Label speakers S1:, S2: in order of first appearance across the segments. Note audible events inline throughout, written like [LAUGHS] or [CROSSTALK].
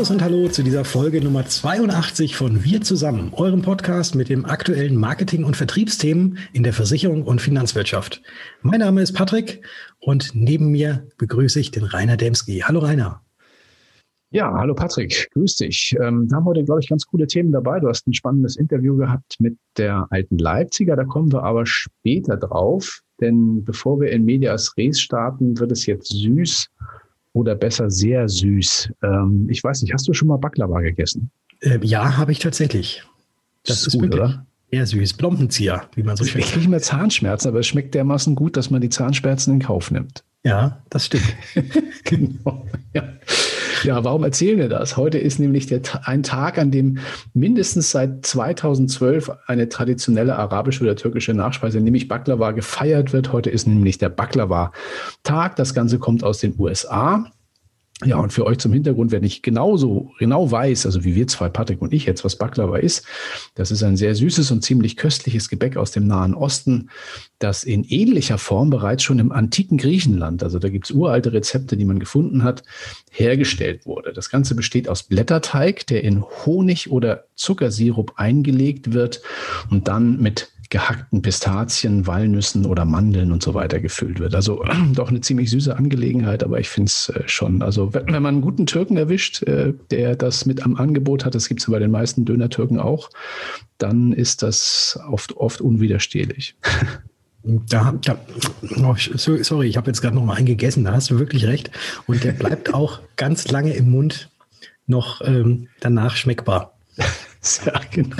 S1: Servus und Hallo zu dieser Folge Nummer 82 von Wir zusammen, eurem Podcast mit dem aktuellen Marketing- und Vertriebsthemen in der Versicherung und Finanzwirtschaft. Mein Name ist Patrick und neben mir begrüße ich den Rainer Demski. Hallo Rainer.
S2: Ja, hallo Patrick, grüß dich. Ähm, wir haben heute, glaube ich, ganz coole Themen dabei. Du hast ein spannendes Interview gehabt mit der alten Leipziger, da kommen wir aber später drauf. Denn bevor wir in Medias Res starten, wird es jetzt süß oder besser sehr süß. Ähm, ich weiß nicht, hast du schon mal Baklava gegessen?
S1: Äh, ja, habe ich tatsächlich.
S2: Das, das ist, ist gut, oder?
S1: Eher süß. Blombenzieher, wie man so
S2: schön sagt. Ich nicht mehr Zahnschmerzen, aber es schmeckt dermaßen gut, dass man die Zahnschmerzen in Kauf nimmt.
S1: Ja, das stimmt. [LAUGHS]
S2: genau. Ja. [LAUGHS] Ja, warum erzählen wir das? Heute ist nämlich der, ein Tag, an dem mindestens seit 2012 eine traditionelle arabische oder türkische Nachspeise, nämlich Baklava, gefeiert wird. Heute ist nämlich der Baklava-Tag. Das Ganze kommt aus den USA. Ja, und für euch zum Hintergrund, wer nicht genauso genau weiß, also wie wir zwei, Patrick und ich jetzt, was Baklava ist, das ist ein sehr süßes und ziemlich köstliches Gebäck aus dem Nahen Osten, das in ähnlicher Form bereits schon im antiken Griechenland, also da gibt's uralte Rezepte, die man gefunden hat, hergestellt wurde. Das Ganze besteht aus Blätterteig, der in Honig oder Zuckersirup eingelegt wird und dann mit gehackten Pistazien, Walnüssen oder Mandeln und so weiter gefüllt wird. Also [CLEARS THROAT] doch eine ziemlich süße Angelegenheit, aber ich finde es äh, schon, also wenn, wenn, man einen guten Türken erwischt, äh, der das mit am Angebot hat, das gibt es ja bei den meisten Döner-Türken auch, dann ist das oft, oft unwiderstehlich. [LAUGHS]
S1: Da, da oh, sorry, ich habe jetzt gerade noch mal einen gegessen, da hast du wirklich recht. Und der bleibt auch ganz lange im Mund noch ähm, danach schmeckbar. [LAUGHS] [LAUGHS]
S2: Ja, genau.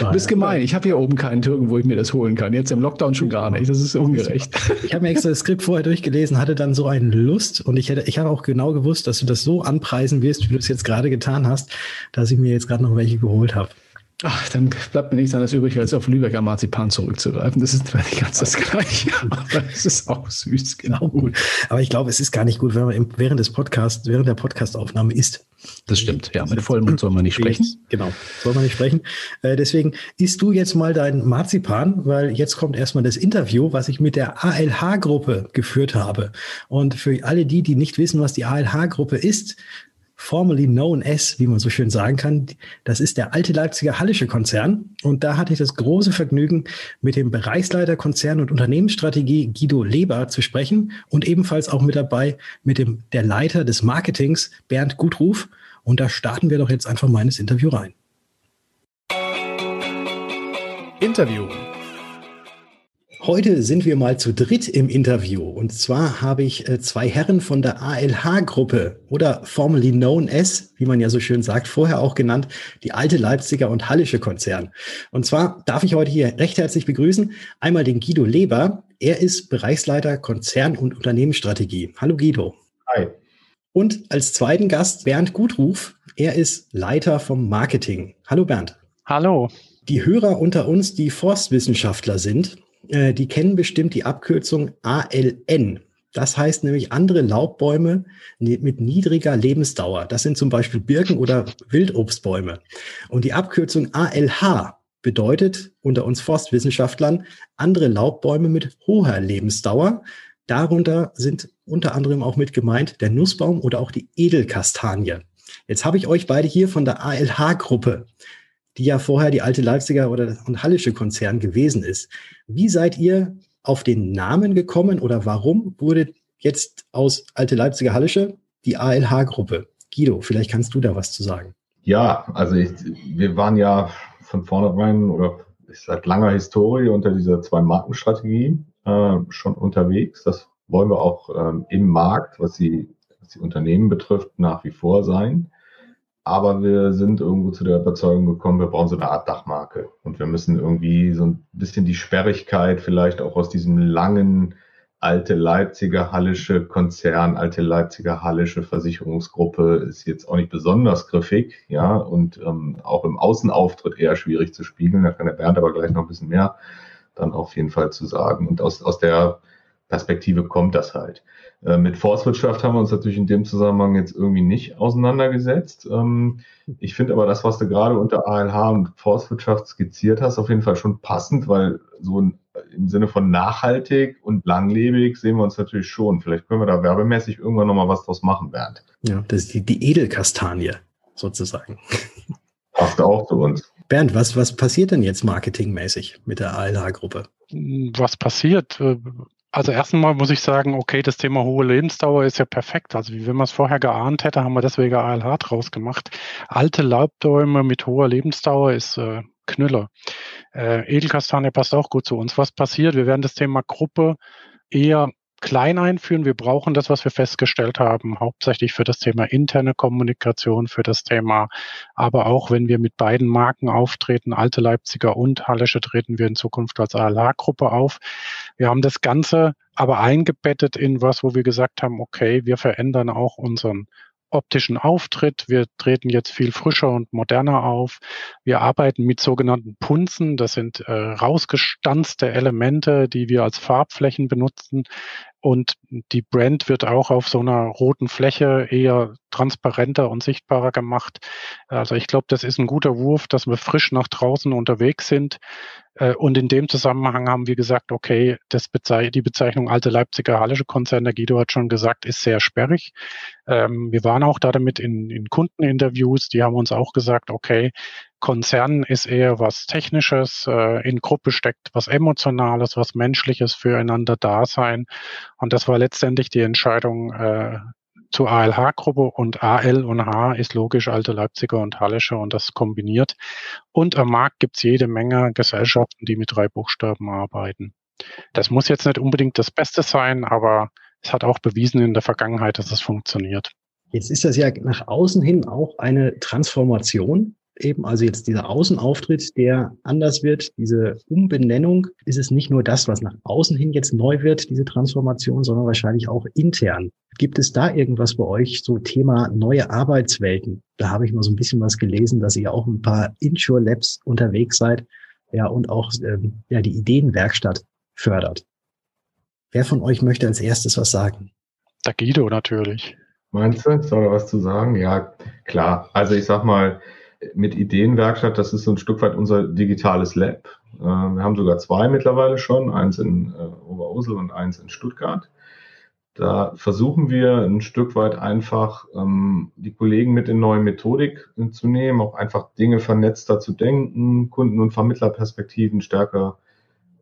S2: Du bist gemein. Ich habe hier oben keinen Türken, wo ich mir das holen kann. Jetzt im Lockdown schon gar nicht. Das ist ungerecht.
S1: Ich habe mir extra das Skript vorher durchgelesen, hatte dann so eine Lust und ich hätte, ich habe auch genau gewusst, dass du das so anpreisen wirst, wie du es jetzt gerade getan hast, dass ich mir jetzt gerade noch welche geholt habe.
S2: Ach, dann bleibt mir nichts anderes übrig, als auf Lübecker Marzipan zurückzugreifen. Das ist zwar nicht ganz das Gleiche, [LAUGHS] aber es ist auch süß,
S1: genau gut. Aber ich glaube, es ist gar nicht gut, wenn man während des Podcasts, während der Podcastaufnahme isst.
S2: Das stimmt, ja. Mit vollem Mund soll man nicht sprechen.
S1: Genau, soll man nicht sprechen. Äh, deswegen isst du jetzt mal dein Marzipan, weil jetzt kommt erstmal das Interview, was ich mit der ALH-Gruppe geführt habe. Und für alle die, die nicht wissen, was die ALH-Gruppe ist, formerly known as, wie man so schön sagen kann. Das ist der alte Leipziger Hallische Konzern. Und da hatte ich das große Vergnügen, mit dem Bereichsleiter Konzern- und Unternehmensstrategie Guido Leber zu sprechen und ebenfalls auch mit dabei mit dem, der Leiter des Marketings Bernd Gutruf. Und da starten wir doch jetzt einfach mal ins Interview rein. Interview. Heute sind wir mal zu dritt im Interview. Und zwar habe ich äh, zwei Herren von der ALH-Gruppe oder formerly known as, wie man ja so schön sagt, vorher auch genannt, die alte Leipziger und Hallische Konzern. Und zwar darf ich heute hier recht herzlich begrüßen einmal den Guido Leber. Er ist Bereichsleiter Konzern- und Unternehmensstrategie. Hallo Guido.
S2: Hi.
S1: Und als zweiten Gast Bernd Gutruf. Er ist Leiter vom Marketing. Hallo Bernd.
S3: Hallo.
S1: Die Hörer unter uns, die Forstwissenschaftler sind, äh, die kennen bestimmt die Abkürzung ALN. Das heißt nämlich andere Laubbäume mit niedriger Lebensdauer. Das sind zum Beispiel Birken oder Wildobstbäume. Und die Abkürzung ALH bedeutet unter uns Forstwissenschaftlern andere Laubbäume mit hoher Lebensdauer. Darunter sind unter anderem auch mit gemeint der Nussbaum oder auch die Edelkastanie. Jetzt habe ich euch beide hier von der ALH-Gruppe die ja vorher die alte Leipziger oder und Hallische Konzern gewesen ist. Wie seid ihr auf den Namen gekommen oder warum wurde jetzt aus alte Leipziger Hallische die ALH-Gruppe? Guido, vielleicht kannst du da was zu sagen.
S4: Ja, also ich, wir waren ja von vornherein oder seit langer Historie unter dieser Zwei-Marken-Strategie äh, schon unterwegs. Das wollen wir auch ähm, im Markt, was die, was die Unternehmen betrifft, nach wie vor sein. Aber wir sind irgendwo zu der Überzeugung gekommen, wir brauchen so eine Art Dachmarke. Und wir müssen irgendwie so ein bisschen die Sperrigkeit vielleicht auch aus diesem langen alte Leipziger Hallische Konzern, alte Leipziger Hallische Versicherungsgruppe ist jetzt auch nicht besonders griffig, ja, und ähm, auch im Außenauftritt eher schwierig zu spiegeln. Da kann der Bernd aber gleich noch ein bisschen mehr dann auf jeden Fall zu sagen. Und aus, aus der Perspektive kommt das halt. Äh, mit Forstwirtschaft haben wir uns natürlich in dem Zusammenhang jetzt irgendwie nicht auseinandergesetzt. Ähm, ich finde aber das, was du gerade unter ALH und Forstwirtschaft skizziert hast, auf jeden Fall schon passend, weil so ein im Sinne von nachhaltig und langlebig sehen wir uns natürlich schon. Vielleicht können wir da werbemäßig irgendwann nochmal was draus machen, Bernd.
S1: Ja, das ist die, die Edelkastanie sozusagen.
S4: Passt auch zu uns.
S1: Bernd, was, was passiert denn jetzt marketingmäßig mit der ALH-Gruppe?
S3: Was passiert? Also erstmal muss ich sagen, okay, das Thema hohe Lebensdauer ist ja perfekt. Also wie wenn man es vorher geahnt hätte, haben wir deswegen ALH draus gemacht. Alte Laubbäume mit hoher Lebensdauer ist äh, Knüller. Äh, Edelkastanie passt auch gut zu uns. Was passiert? Wir werden das Thema Gruppe eher klein einführen. Wir brauchen das, was wir festgestellt haben, hauptsächlich für das Thema interne Kommunikation, für das Thema, aber auch wenn wir mit beiden Marken auftreten, Alte Leipziger und Hallische, treten wir in Zukunft als ALH-Gruppe auf. Wir haben das Ganze aber eingebettet in was, wo wir gesagt haben, okay, wir verändern auch unseren optischen Auftritt. Wir treten jetzt viel frischer und moderner auf. Wir arbeiten mit sogenannten Punzen. Das sind äh, rausgestanzte Elemente, die wir als Farbflächen benutzen. Und die Brand wird auch auf so einer roten Fläche eher transparenter und sichtbarer gemacht. Also ich glaube, das ist ein guter Wurf, dass wir frisch nach draußen unterwegs sind. Äh, und in dem Zusammenhang haben wir gesagt, okay, das Bezei die Bezeichnung alte Leipziger Hallische Konzern, der Guido hat schon gesagt, ist sehr sperrig. Ähm, wir waren auch da damit in, in Kundeninterviews, die haben uns auch gesagt, okay, Konzern ist eher was Technisches, äh, in Gruppe steckt was Emotionales, was Menschliches füreinander Dasein. Und das war letztendlich die Entscheidung äh, zur ALH-Gruppe und AL und H ist logisch alte Leipziger und Hallische und das kombiniert. Und am Markt gibt's jede Menge Gesellschaften, die mit drei Buchstaben arbeiten. Das muss jetzt nicht unbedingt das Beste sein, aber es hat auch bewiesen in der Vergangenheit, dass es funktioniert.
S1: Jetzt ist das ja nach außen hin auch eine Transformation eben, also jetzt dieser Außenauftritt, der anders wird, diese Umbenennung, ist es nicht nur das, was nach außen hin jetzt neu wird, diese Transformation, sondern wahrscheinlich auch intern. Gibt es da irgendwas bei euch, so Thema neue Arbeitswelten? Da habe ich mal so ein bisschen was gelesen, dass ihr auch ein paar Insure Labs unterwegs seid, ja, und auch ähm, ja, die Ideenwerkstatt fördert. Wer von euch möchte als erstes was sagen?
S3: Der Guido natürlich.
S4: Meinst du, soll er was zu sagen? Ja, klar. Also ich sag mal, mit Ideenwerkstatt, das ist so ein Stück weit unser digitales Lab. Äh, wir haben sogar zwei mittlerweile schon, eins in äh, Oberursel und eins in Stuttgart. Da versuchen wir ein Stück weit einfach ähm, die Kollegen mit in neue Methodik zu nehmen, auch einfach Dinge vernetzter zu denken, Kunden- und Vermittlerperspektiven stärker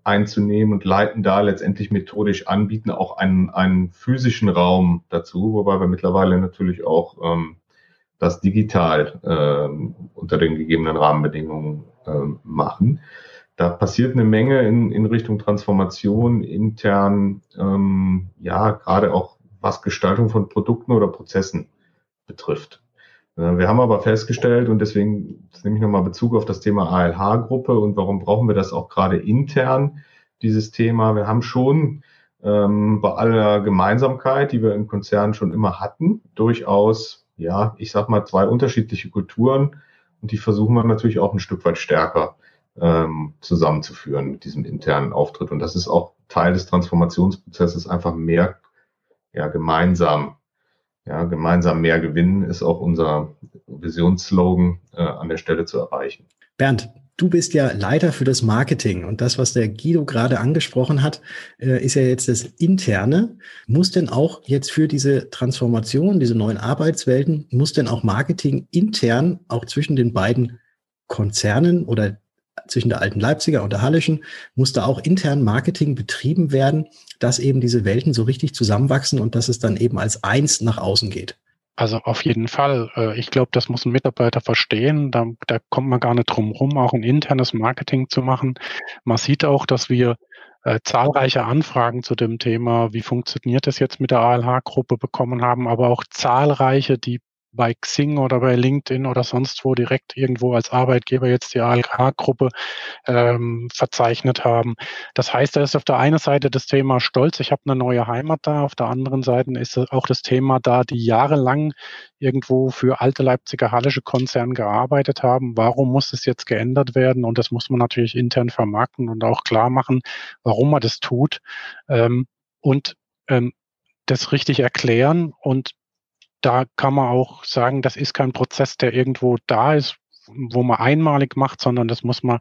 S4: einzunehmen und leiten da letztendlich methodisch an, bieten auch einen, einen physischen Raum dazu, wobei wir mittlerweile natürlich auch ähm, das digital äh, unter den gegebenen Rahmenbedingungen äh, machen. Da passiert eine Menge in, in Richtung Transformation intern, ähm, ja, gerade auch was Gestaltung von Produkten oder Prozessen betrifft. Äh, wir haben aber festgestellt, und deswegen nehme ich nochmal Bezug auf das Thema ALH-Gruppe und warum brauchen wir das auch gerade intern, dieses Thema. Wir haben schon ähm, bei aller Gemeinsamkeit, die wir im Konzern schon immer hatten, durchaus ja, ich sag mal, zwei unterschiedliche Kulturen und die versuchen wir natürlich auch ein Stück weit stärker ähm, zusammenzuführen mit diesem internen Auftritt. Und das ist auch Teil des Transformationsprozesses, einfach mehr ja, gemeinsam, ja, gemeinsam mehr gewinnen, ist auch unser Visionsslogan äh, an der Stelle zu erreichen.
S1: Bernd, Du bist ja Leiter für das Marketing und das, was der Guido gerade angesprochen hat, äh, ist ja jetzt das Interne. Muss denn auch jetzt für diese Transformation, diese neuen Arbeitswelten, muss denn auch Marketing intern auch zwischen den beiden Konzernen oder zwischen der alten Leipziger und der Hallischen, muss da auch intern Marketing betrieben werden, dass eben diese Welten so richtig zusammenwachsen und dass es dann eben als eins nach außen geht?
S3: Also auf jeden Fall. Äh, ich glaube, das muss ein Mitarbeiter verstehen. Da, da kommt man gar nicht drum rum, auch ein internes Marketing zu machen. Man sieht auch, dass wir äh, zahlreiche Anfragen zu dem Thema, wie funktioniert das jetzt mit der ALH-Gruppe bekommen haben, aber auch zahlreiche, die bei Xing oder bei LinkedIn oder sonst wo direkt irgendwo als Arbeitgeber jetzt die ALK-Gruppe ähm, verzeichnet haben. Das heißt, da ist auf der einen Seite das Thema Stolz, ich habe eine neue Heimat da, auf der anderen Seite ist auch das Thema da, die jahrelang irgendwo für alte Leipziger Hallische Konzern gearbeitet haben. Warum muss es jetzt geändert werden? Und das muss man natürlich intern vermarkten und auch klar machen, warum man das tut. Ähm, und ähm, das richtig erklären und da kann man auch sagen, das ist kein Prozess, der irgendwo da ist, wo man einmalig macht, sondern das muss man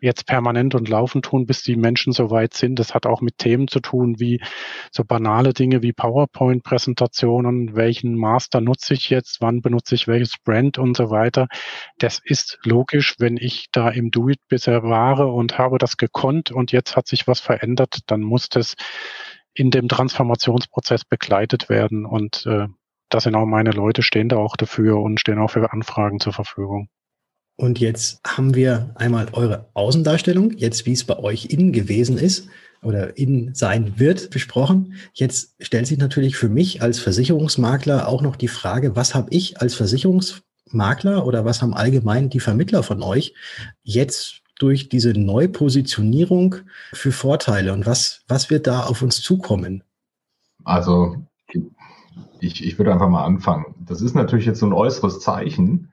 S3: jetzt permanent und laufend tun, bis die Menschen soweit sind. Das hat auch mit Themen zu tun, wie so banale Dinge wie PowerPoint-Präsentationen, welchen Master nutze ich jetzt, wann benutze ich welches Brand und so weiter. Das ist logisch, wenn ich da im Do-It bisher war und habe das gekonnt und jetzt hat sich was verändert, dann muss das in dem Transformationsprozess begleitet werden und äh, das sind auch meine Leute, stehen da auch dafür und stehen auch für Anfragen zur Verfügung.
S1: Und jetzt haben wir einmal eure Außendarstellung, jetzt wie es bei euch innen gewesen ist oder innen sein wird, besprochen. Jetzt stellt sich natürlich für mich als Versicherungsmakler auch noch die Frage, was habe ich als Versicherungsmakler oder was haben allgemein die Vermittler von euch jetzt durch diese Neupositionierung für Vorteile und was, was wird da auf uns zukommen?
S4: Also ich, ich würde einfach mal anfangen. Das ist natürlich jetzt so ein äußeres Zeichen,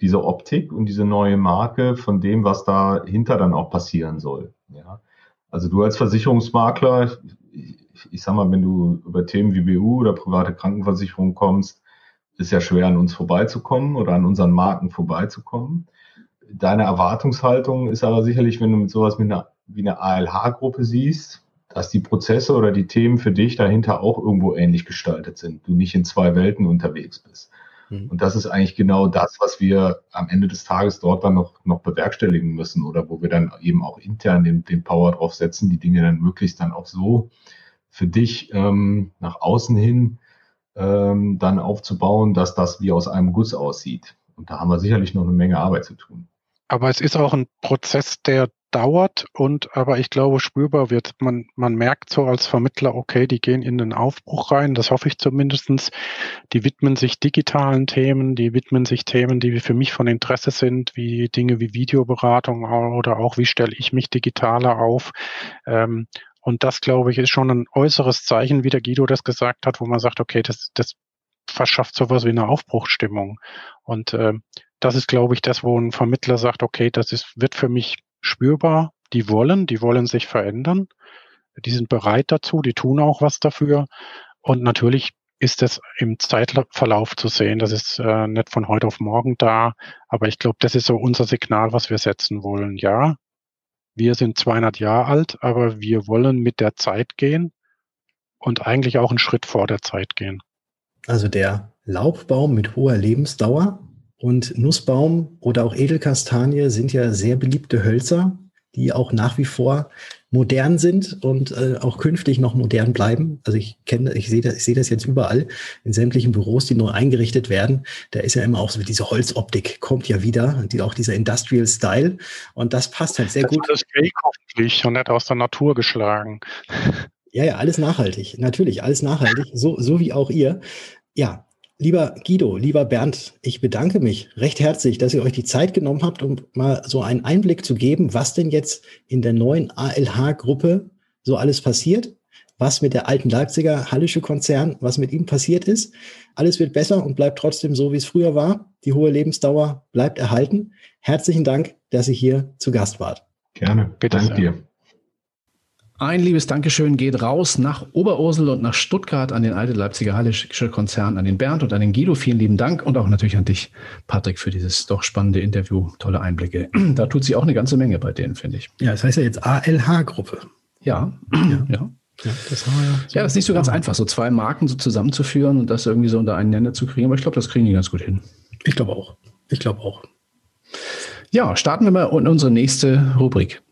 S4: diese Optik und diese neue Marke von dem, was dahinter dann auch passieren soll. Ja. Also du als Versicherungsmakler, ich, ich sag mal, wenn du über Themen wie BU oder private Krankenversicherung kommst, ist ja schwer an uns vorbeizukommen oder an unseren Marken vorbeizukommen. Deine Erwartungshaltung ist aber sicherlich, wenn du mit sowas wie einer, wie einer ALH-Gruppe siehst, dass die Prozesse oder die Themen für dich dahinter auch irgendwo ähnlich gestaltet sind. Du nicht in zwei Welten unterwegs bist. Mhm. Und das ist eigentlich genau das, was wir am Ende des Tages dort dann noch, noch bewerkstelligen müssen oder wo wir dann eben auch intern den, den Power drauf setzen, die Dinge dann möglichst dann auch so für dich ähm, nach außen hin ähm, dann aufzubauen, dass das wie aus einem Guss aussieht. Und da haben wir sicherlich noch eine Menge Arbeit zu tun.
S3: Aber es ist auch ein Prozess, der dauert und aber ich glaube spürbar wird. Man, man merkt so als Vermittler, okay, die gehen in den Aufbruch rein, das hoffe ich zumindestens. Die widmen sich digitalen Themen, die widmen sich Themen, die für mich von Interesse sind, wie Dinge wie Videoberatung oder auch wie stelle ich mich digitaler auf. Ähm, und das, glaube ich, ist schon ein äußeres Zeichen, wie der Guido das gesagt hat, wo man sagt, okay, das, das verschafft sowas wie eine Aufbruchsstimmung. Und äh, das ist, glaube ich, das, wo ein Vermittler sagt, okay, das ist, wird für mich spürbar, die wollen, die wollen sich verändern, die sind bereit dazu, die tun auch was dafür. Und natürlich ist es im Zeitverlauf zu sehen. Das ist äh, nicht von heute auf morgen da, aber ich glaube, das ist so unser Signal, was wir setzen wollen. Ja, wir sind 200 Jahre alt, aber wir wollen mit der Zeit gehen und eigentlich auch einen Schritt vor der Zeit gehen.
S1: Also der Laubbaum mit hoher Lebensdauer und Nussbaum oder auch Edelkastanie sind ja sehr beliebte Hölzer, die auch nach wie vor modern sind und äh, auch künftig noch modern bleiben. Also ich kenne, ich sehe das, ich sehe das jetzt überall in sämtlichen Büros, die neu eingerichtet werden. Da ist ja immer auch so diese Holzoptik kommt ja wieder, die, auch dieser Industrial Style und das passt halt sehr das gut.
S3: Das ist fake hoffentlich und nicht aus der Natur geschlagen.
S1: Ja, ja, alles nachhaltig. Natürlich, alles nachhaltig, so, so wie auch ihr. Ja, Lieber Guido, lieber Bernd, ich bedanke mich recht herzlich, dass ihr euch die Zeit genommen habt, um mal so einen Einblick zu geben, was denn jetzt in der neuen ALH-Gruppe so alles passiert, was mit der alten Leipziger Hallische Konzern, was mit ihm passiert ist. Alles wird besser und bleibt trotzdem so, wie es früher war. Die hohe Lebensdauer bleibt erhalten. Herzlichen Dank, dass ihr hier zu Gast wart.
S4: Gerne. Bitte Dank dir.
S2: Ein liebes Dankeschön geht raus nach Oberursel und nach Stuttgart an den Alte Leipziger Hallische Konzern, an den Bernd und an den Guido. Vielen lieben Dank und auch natürlich an dich, Patrick, für dieses doch spannende Interview. Tolle Einblicke. Da tut sich auch eine ganze Menge bei denen, finde ich.
S1: Ja, das heißt ja jetzt ALH-Gruppe.
S2: Ja, ja. ja. Ja, das, ja, so ja, das ist nicht so ganz einfach, so zwei Marken so zusammenzuführen und das irgendwie so unter einen Nenner zu kriegen. Aber ich glaube, das kriegen die ganz gut hin.
S1: Ich glaube auch. Ich glaube auch.
S2: Ja, starten wir mal in unsere nächste Rubrik.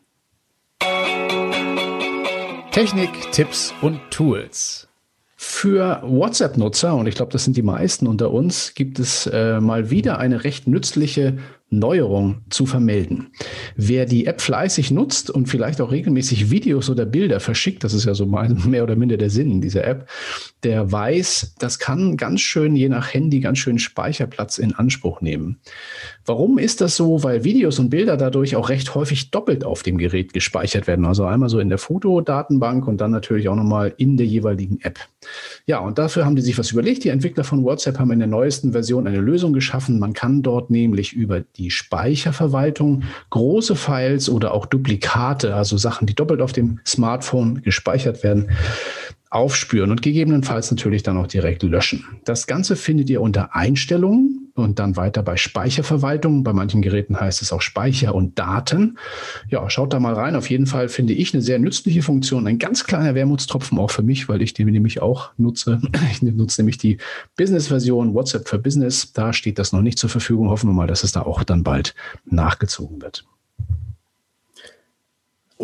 S2: Technik, Tipps und Tools. Für WhatsApp-Nutzer, und ich glaube, das sind die meisten unter uns, gibt es äh, mal wieder eine recht nützliche Neuerung zu vermelden. Wer die App fleißig nutzt und vielleicht auch regelmäßig Videos oder Bilder verschickt, das ist ja so [LAUGHS] mehr oder minder der Sinn dieser App, der weiß, das kann ganz schön je nach Handy ganz schön Speicherplatz in Anspruch nehmen. Warum ist das so? Weil Videos und Bilder dadurch auch recht häufig doppelt auf dem Gerät gespeichert werden. Also einmal so in der Fotodatenbank und dann natürlich auch nochmal in der jeweiligen App. Ja, und dafür haben die sich was überlegt. Die Entwickler von WhatsApp haben in der neuesten Version eine Lösung geschaffen. Man kann dort nämlich über die Speicherverwaltung große Files oder auch Duplikate, also Sachen, die doppelt auf dem Smartphone gespeichert werden, aufspüren und gegebenenfalls natürlich dann auch direkt löschen. Das Ganze findet ihr unter Einstellungen und dann weiter bei Speicherverwaltung. Bei manchen Geräten heißt es auch Speicher und Daten. Ja, schaut da mal rein. Auf jeden Fall finde ich eine sehr nützliche Funktion. Ein ganz kleiner Wermutstropfen auch für mich, weil ich den nämlich auch nutze. [LAUGHS] Ich nutze nämlich die Business-Version WhatsApp für Business. Da steht das noch nicht zur Verfügung. Hoffen wir mal, dass es da auch dann bald nachgezogen wird.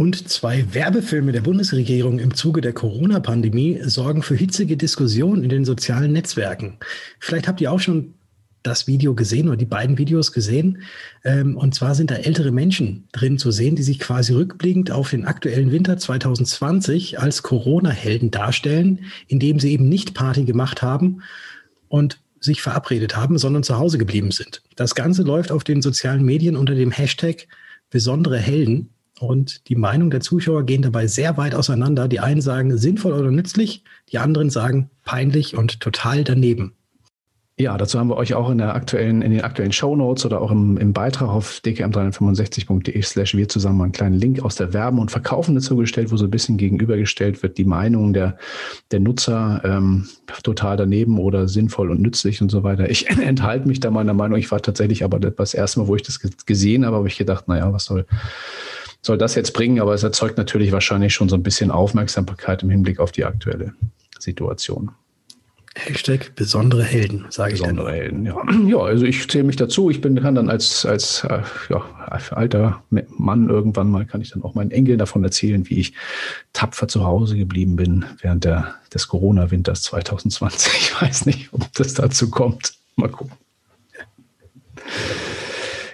S1: Und zwei Werbefilme der Bundesregierung im Zuge der Corona-Pandemie sorgen für hitzige Diskussionen in den sozialen Netzwerken. Vielleicht habt ihr auch schon das Video gesehen oder die beiden Videos gesehen. Ähm, und zwar sind da ältere Menschen drin zu sehen, die sich quasi rückblickend auf den aktuellen Winter 2020 als Corona-Helden darstellen, indem sie eben nicht Party gemacht haben und sich verabredet haben, sondern zu Hause geblieben sind. Das Ganze läuft auf den sozialen Medien unter dem Hashtag besondere Helden. Und die Meinung der Zuschauer gehen dabei sehr weit auseinander. Die einen sagen sinnvoll oder nützlich, die anderen sagen peinlich und total daneben.
S2: Ja, dazu haben wir euch auch in aktuellen, in den aktuellen Show Notes oder auch im, im Beitrag auf dkm365.de slash wir zusammen einen kleinen Link aus der Werben und Verkaufen dazu gestellt, wo so ein bisschen gegenübergestellt wird, die Meinung der, der Nutzer ähm, total daneben oder sinnvoll und nützlich und so weiter. Ich [LAUGHS] enthalte mich da meiner Meinung. Ich war tatsächlich aber das erste Mal, wo ich das gesehen habe, habe ich gedacht, naja, was soll, soll das jetzt bringen? Aber es erzeugt natürlich wahrscheinlich schon so ein bisschen Aufmerksamkeit im Hinblick auf die aktuelle Situation.
S1: Hashtag besondere Helden, sage ich
S2: Besondere Helden, ja. Ja, also ich zähle mich dazu. Ich bin kann dann als, als äh, ja, alter Mann irgendwann mal, kann ich dann auch meinen Enkeln davon erzählen, wie ich tapfer zu Hause geblieben bin während der, des Corona-Winters 2020. [LAUGHS] Ich weiß nicht, ob das dazu kommt. Mal gucken.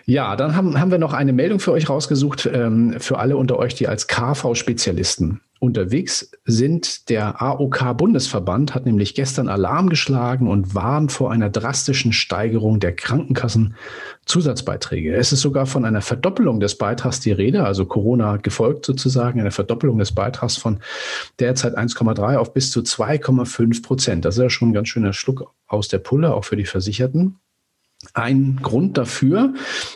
S2: Ja, dann haben, haben wir noch eine Meldung für euch rausgesucht, ähm, für alle unter euch, die als KV-Spezialisten unterwegs sind. Der AOK-Bundesverband hat nämlich gestern Alarm geschlagen und warnt vor einer drastischen Steigerung der Krankenkassenzusatzbeiträge. Es ist sogar von einer Verdoppelung des Beitrags die Rede, also Corona gefolgt sozusagen, eine Verdoppelung des Beitrags von derzeit 1,3 auf bis zu 2,5 Prozent. Das ist ja schon ein ganz schöner Schluck aus der Pulle, auch für die Versicherten. Ein Grund dafür,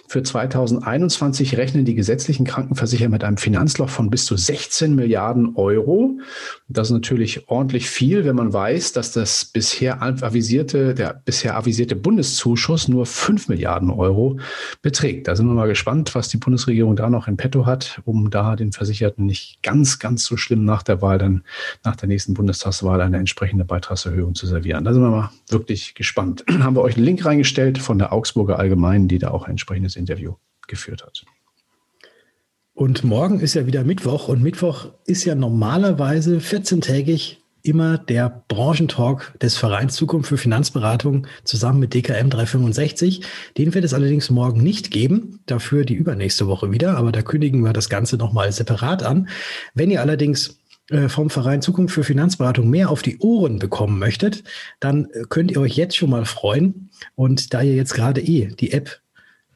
S2: für 2021 rechnen die gesetzlichen Krankenversicherer mit einem Finanzloch von bis zu 16 Milliarden Euro. Das ist natürlich ordentlich viel, wenn man weiß, dass das bisher avisierte, der bisher avisierte Bundeszuschuss nur 5 Milliarden Euro beträgt. Da sind wir mal gespannt, was die Bundesregierung da noch in petto hat, um da den Versicherten nicht ganz, ganz so schlimm nach der Wahl, dann nach der nächsten Bundestagswahl eine entsprechende Beitragserhöhung zu servieren. Da sind wir mal wirklich gespannt. [CLEARS THROAT] Haben wir euch einen Link reingestellt von der Augsburger Allgemeinen, die da auch ein entsprechendes Interview geführt hat.
S1: Und morgen ist ja wieder Mittwoch und Mittwoch ist ja normalerweise 14-tägig immer der Branchentalk des Vereins Zukunft für Finanzberatung zusammen mit DKM 365. Den wird es allerdings morgen nicht geben, dafür die übernächste Woche wieder, aber da kündigen wir das Ganze nochmal separat an. Wenn ihr allerdings vom Verein Zukunft für Finanzberatung mehr auf die Ohren bekommen möchtet, dann äh, könnt ihr euch jetzt schon mal freuen. Und da ihr jetzt gerade eh die App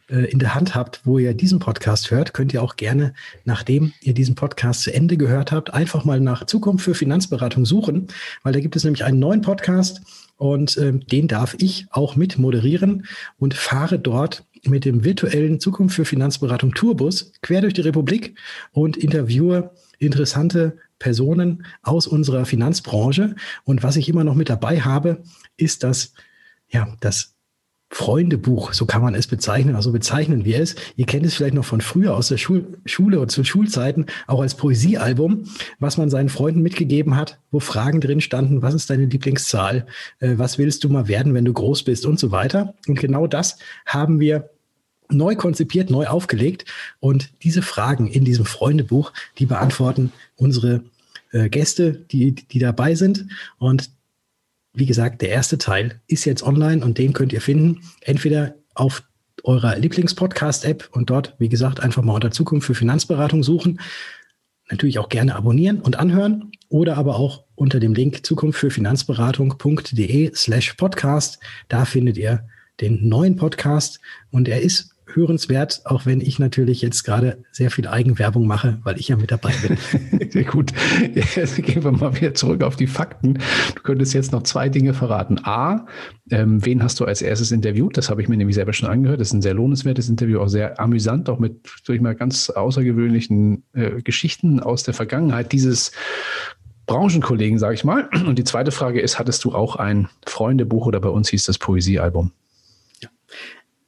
S1: äh, in der Hand habt, wo ihr diesen Podcast hört, könnt ihr auch gerne, nachdem ihr diesen Podcast zu Ende gehört habt, einfach mal nach Zukunft für Finanzberatung suchen, weil da gibt es nämlich einen neuen Podcast und äh, den darf ich auch mit moderieren und fahre dort mit dem virtuellen Zukunft für Finanzberatung Tourbus quer durch die Republik und interviewe interessante Personen aus unserer Finanzbranche. Und was ich immer noch mit dabei habe, ist das, ja, das Freundebuch, so kann man es bezeichnen, also bezeichnen wir es. Ihr kennt es vielleicht noch von früher aus der Schul Schule und zu Schulzeiten, auch als Poesiealbum, was man seinen Freunden mitgegeben hat, wo Fragen drin standen, was ist deine Lieblingszahl, äh, was willst du mal werden, wenn du groß bist und so weiter. Und genau das haben wir neu konzipiert, neu aufgelegt. Und diese Fragen in diesem Freundebuch, die beantworten unsere äh, Gäste, die, die dabei sind. Und wie gesagt, der erste Teil ist jetzt online und den könnt ihr finden. Entweder auf eurer Lieblingspodcast-App und dort, wie gesagt, einfach mal unter Zukunft für Finanzberatung suchen. Natürlich auch gerne abonnieren und anhören oder aber auch unter dem Link Zukunft für Finanzberatung.de slash Podcast. Da findet ihr den neuen Podcast und er ist hörenswert, auch wenn ich natürlich jetzt gerade sehr viel Eigenwerbung mache, weil ich ja mit dabei bin. [LAUGHS]
S2: sehr gut. Jetzt gehen wir mal wieder zurück auf die Fakten. Du könntest jetzt noch zwei Dinge verraten. A, ähm, wen hast du als erstes interviewt? Das habe ich mir nämlich selber schon angehört. Das ist ein sehr lohnenswertes Interview, auch sehr amüsant, auch mit durch mal ganz außergewöhnlichen äh, Geschichten aus der Vergangenheit dieses Branchenkollegen, sage ich mal. Und die zweite Frage ist, hattest du auch ein Freundebuch oder bei uns hieß das Poesiealbum?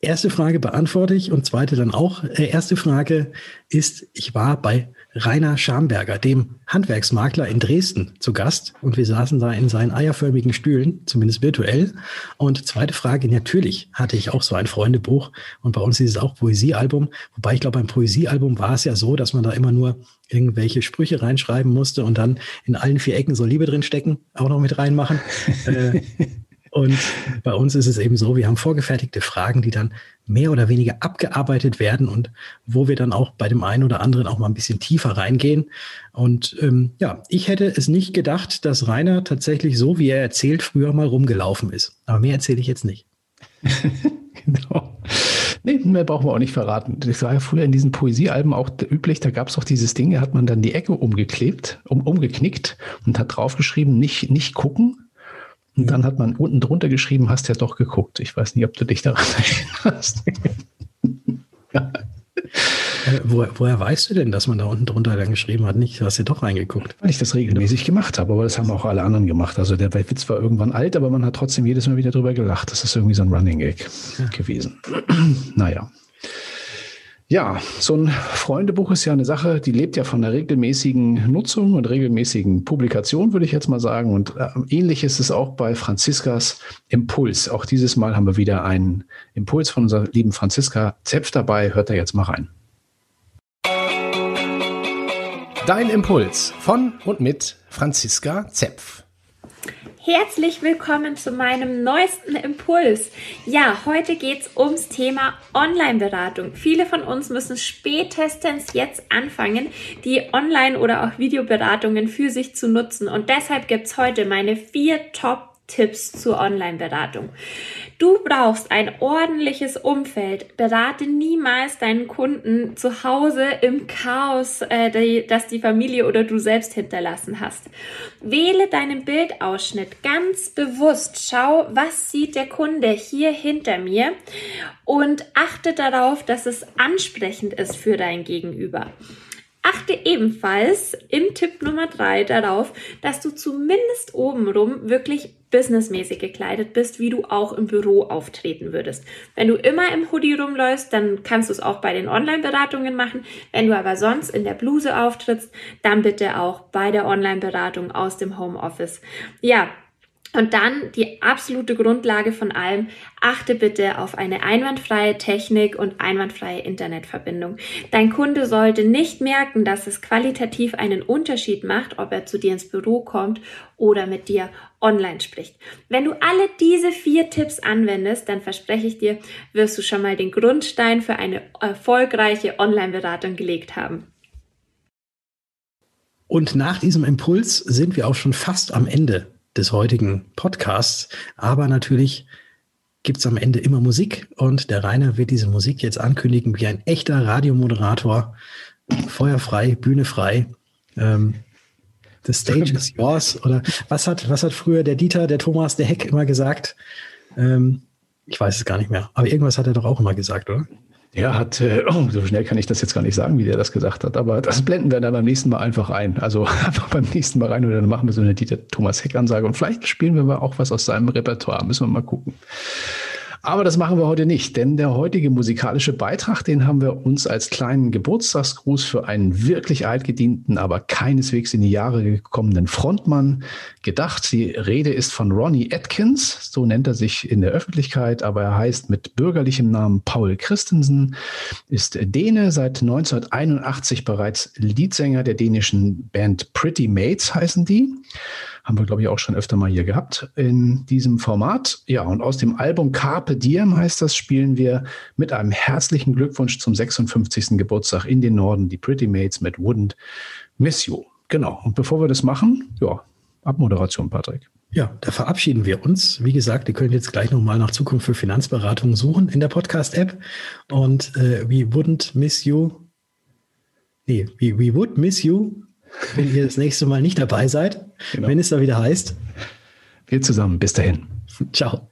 S1: Erste Frage beantworte ich und zweite dann auch. Äh, erste Frage ist, ich war bei Rainer Schamberger, dem Handwerksmakler in Dresden, zu Gast und wir saßen da in seinen eierförmigen Stühlen, zumindest virtuell. Und zweite Frage, natürlich hatte ich auch so ein Freundebuch und bei uns ist es auch Poesiealbum, wobei ich glaube, beim Poesiealbum war es ja so, dass man da immer nur irgendwelche Sprüche reinschreiben musste und dann in allen vier Ecken so Liebe drin stecken, auch noch mit reinmachen. [LAUGHS] äh, und bei uns ist es eben so, wir haben vorgefertigte Fragen, die dann mehr oder weniger abgearbeitet werden und wo wir dann auch bei dem einen oder anderen auch mal ein bisschen tiefer reingehen. Und ähm, ja, ich hätte es nicht gedacht, dass Rainer tatsächlich so, wie er erzählt, früher mal rumgelaufen ist. Aber mehr erzähle ich jetzt nicht. [LAUGHS]
S2: genau. Nee, mehr brauchen wir auch nicht verraten. Das war ja früher in diesen Poesiealben auch üblich, da gab es auch dieses Ding, da hat man dann die Ecke umgeklebt, um, umgeknickt und hat draufgeschrieben, nicht, nicht gucken, und dann hat man unten drunter geschrieben, hast ja doch geguckt. Ich weiß nicht, ob du dich daran [LAUGHS] erinnerst.
S1: ja. Äh, woher, woher, weißt du denn, dass man da unten drunter dann geschrieben hat, nicht, du hast ja doch reingeguckt?
S2: Weil ich das regelmäßig gemacht habe, aber das haben auch alle anderen gemacht. Also der Witz war irgendwann alt, aber man hat trotzdem jedes Mal wieder drüber gelacht. Das ist irgendwie so ein Running Gag ja. gewesen. [CLEARS THROAT] naja. Ja, so ein Freundebuch ist ja eine Sache, die lebt ja von der regelmäßigen Nutzung und regelmäßigen Publikation, würde ich jetzt mal sagen. Und äh, ähnlich ist es auch bei Franziskas Impuls. Auch dieses Mal haben wir wieder einen Impuls von unserer lieben Franziska Zepf dabei. Hört da jetzt mal rein.
S5: Dein Impuls von und mit Franziska Zepf.
S6: Herzlich willkommen zu meinem neuesten Impuls. Ja, heute geht es ums Thema Online-Beratung. Viele von uns müssen spätestens jetzt anfangen, die Online- oder auch Videoberatungen für sich zu nutzen. Und deshalb gibt es heute meine vier Top Tipps zur Online-Beratung. Du brauchst ein ordentliches Umfeld. Berate niemals deinen Kunden zu Hause im Chaos, äh, die, das die Familie oder du selbst hinterlassen hast. Wähle deinen Bildausschnitt ganz bewusst. Schau, was sieht der Kunde hier hinter mir und achte darauf, dass es ansprechend ist für dein Gegenüber. Achte ebenfalls im Tipp Nummer drei darauf, dass du zumindest obenrum wirklich businessmäßig gekleidet bist, wie du auch im Büro auftreten würdest. Wenn du immer im Hoodie rumläufst, dann kannst du es auch bei den Online-Beratungen machen. Wenn du aber sonst in der Bluse auftrittst, dann bitte auch bei der Online-Beratung aus dem Homeoffice. Ja, und dann die absolute Grundlage von allem, achte bitte auf eine einwandfreie Technik und einwandfreie Internetverbindung. Dein Kunde sollte nicht merken, dass es qualitativ einen Unterschied macht, ob er zu dir ins Büro kommt oder mit dir online spricht. Wenn du alle diese vier Tipps anwendest, dann verspreche ich dir, wirst du schon mal den Grundstein für eine erfolgreiche Online-Beratung gelegt haben.
S1: Und nach diesem Impuls sind wir auch schon fast am Ende des heutigen Podcasts. Aber natürlich gibt es am Ende immer Musik und der Rainer wird diese Musik jetzt ankündigen wie ein echter Radiomoderator. Feuerfrei, Bühne frei. Ähm, the stage is yours. Oder was hat, was hat früher der Dieter, der Thomas, der Heck immer gesagt? Ähm, ich weiß es gar nicht mehr. Aber irgendwas hat er doch auch immer gesagt, oder?
S2: Er hat, oh, [CLEARS THROAT] so schnell kann ich das jetzt gar nicht sagen, wie der das gesagt hat, aber das blenden wir dann beim nächsten Mal einfach ein. Also [LAUGHS] einfach beim nächsten Mal rein oder dann machen wir so eine Dieter Thomas Heck-Ansage und vielleicht spielen wir mal auch was aus seinem Repertoire. Müssen wir mal gucken. Aber das machen wir heute nicht, denn der heutige musikalische Beitrag, den haben wir uns als kleinen Geburtstagsgruß für einen wirklich altgedienten, aber keineswegs in die Jahre gekommenen Frontmann gedacht. Die Rede ist von Ronnie Atkins, so nennt er sich in der Öffentlichkeit, aber er heißt mit bürgerlichem Namen Paul Christensen, ist Däne, seit 1981 bereits Leadsänger der dänischen Band Pretty Mates heißen die. Haben wir, glaube ich, auch schon öfter mal hier gehabt in diesem Format. Ja, und aus dem Album Carpe Diem heißt das, spielen wir mit einem herzlichen Glückwunsch zum 56. Geburtstag in den Norden, die Pretty Mates mit Wouldn't Miss You. Genau. Und bevor wir das machen, ja, Abmoderation, Patrick.
S1: Ja, da verabschieden wir uns. Wie gesagt, ihr könnt jetzt gleich nochmal nach Zukunft für Finanzberatung suchen in der Podcast-App. Und äh, we wouldn't miss you. Nee, we, we would miss you wenn ihr das nächste Mal nicht dabei seid, genau. wenn es da wieder heißt.
S2: Wir zusammen. Bis dahin.
S1: Ciao.